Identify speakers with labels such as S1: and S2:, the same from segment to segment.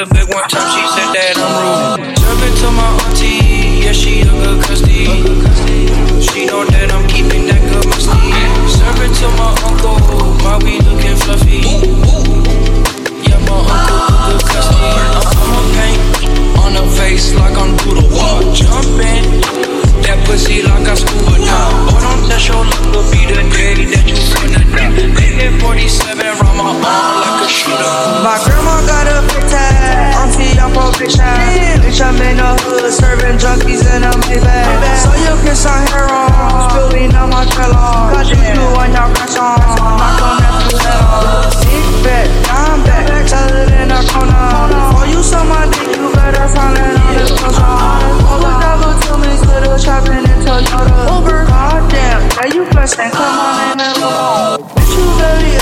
S1: a
S2: big one time, she said that I'm rude. Jumping to my auntie, yeah, she a good custody. She know that I'm keeping that good musty. Serving to my uncle, my we looking fluffy. Yeah, my uncle good custody. Bitch, you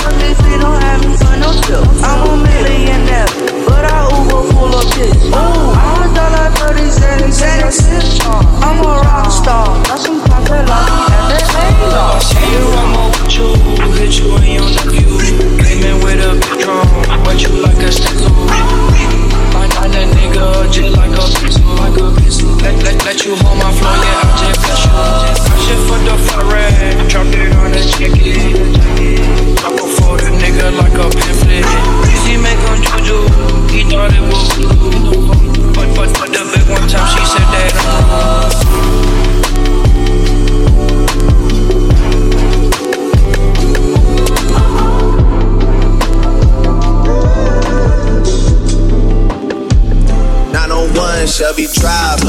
S2: ugly, don't have no. I'm a millionaire, but I Uber I'm a dollar thirty cents. I'm a rock star, that's some content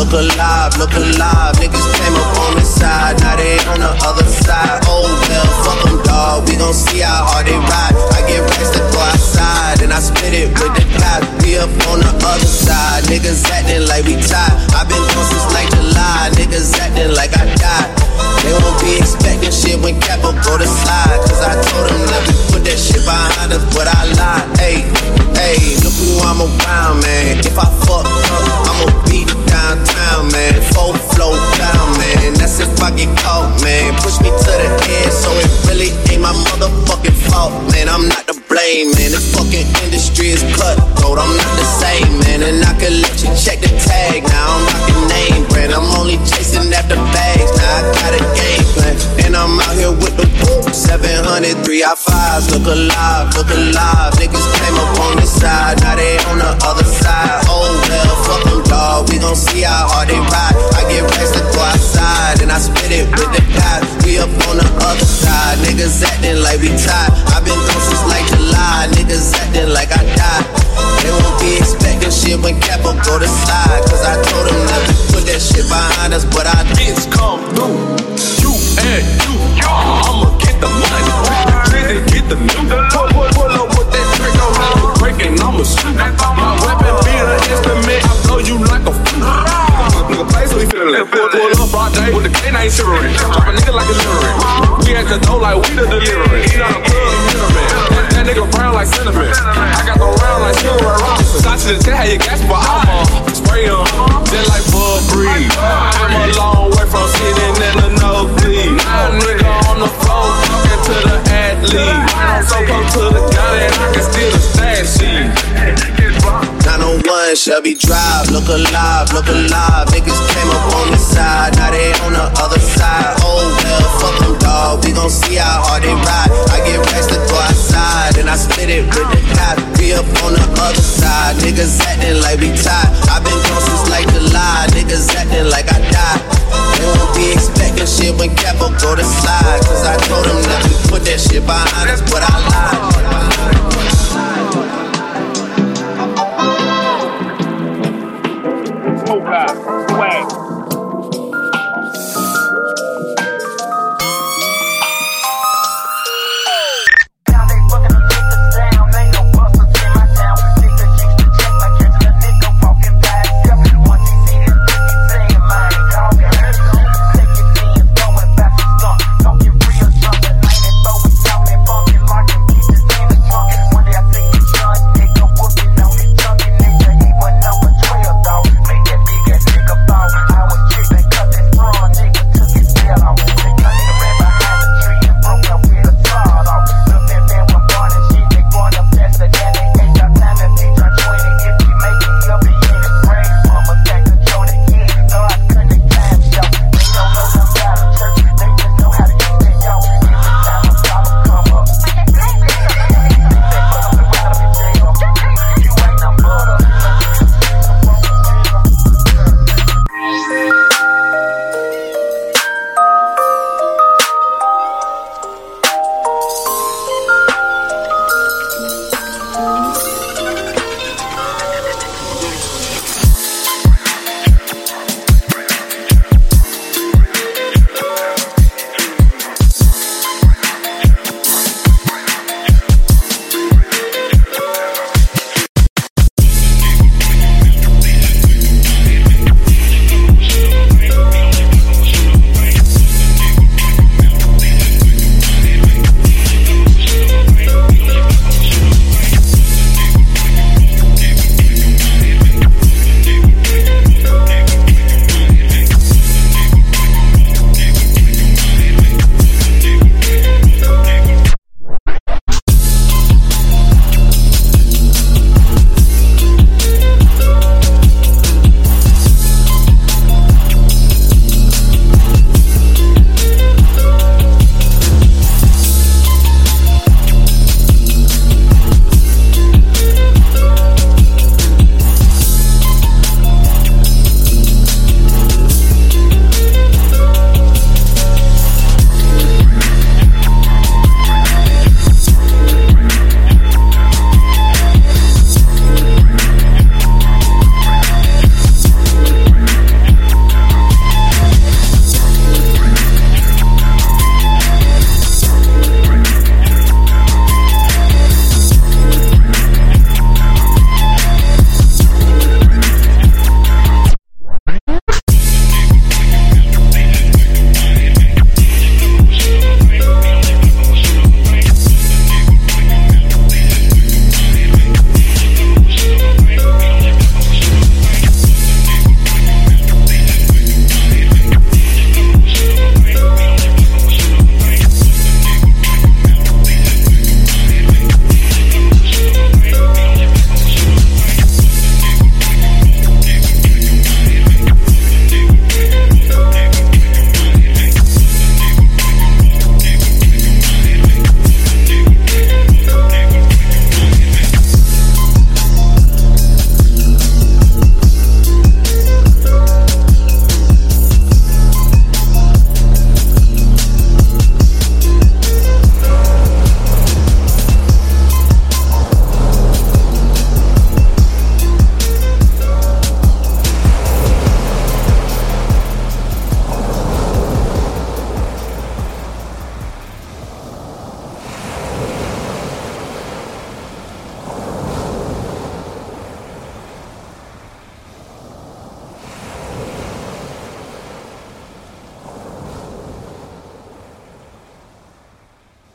S3: look alive, look alive. Niggas came up on the side, now they on the other side. Oh well, fuck them, dog. We gon' see how hard they ride. I get rest to go outside, and I spit it with the cloud. We up on the other side. Niggas acting like we tied. i been gone since like July. Niggas acting like I died. They won't be expecting shit when Capo go to slide. Cause I told them we put that shit behind us, but I lied. Hey, hey, look who I'm around, man. If I fuck up, I'ma beat downtown, man. Full flow down, man. That's if I get caught, man. Push me to the edge, so it really ain't my motherfucking fault, man. I'm not to blame, man. This fucking industry is cutthroat. I'm not the same, man. And I can let you check the tag. Now I'm rocking name brand. I'm only chasing after bags. Now I got a game plan. And I'm out here with the whoop. 700, 3 I 5s. Look alive, look alive. Niggas came up on this side. Now they on the other side. We the
S4: delivery. He not a plug, middleman. That, nigga brown like cinnamon. I got the round like Silver Robinson. Shot to the tell how you gas, but I'ma uh, spray 'em. Just like Bud Breeze. I'm a long way from sitting in the nosebleed. Now nigga on the floor talking to the athlete. So close to the gun and I can steal the stash sheet.
S3: 901 Shelby Drive, look alive, look alive. Niggas came up on this side, now they on the other side. Oh well, fuck them, dog. We gon' see how hard they ride. I get rest to go outside, and I split it with the cop. We up on the other side. Niggas acting like we tied. i been gone since like July. Niggas acting like I died. They won't be expecting shit when Capo go to slide. Cause I told them that we put that shit behind us, but I lied.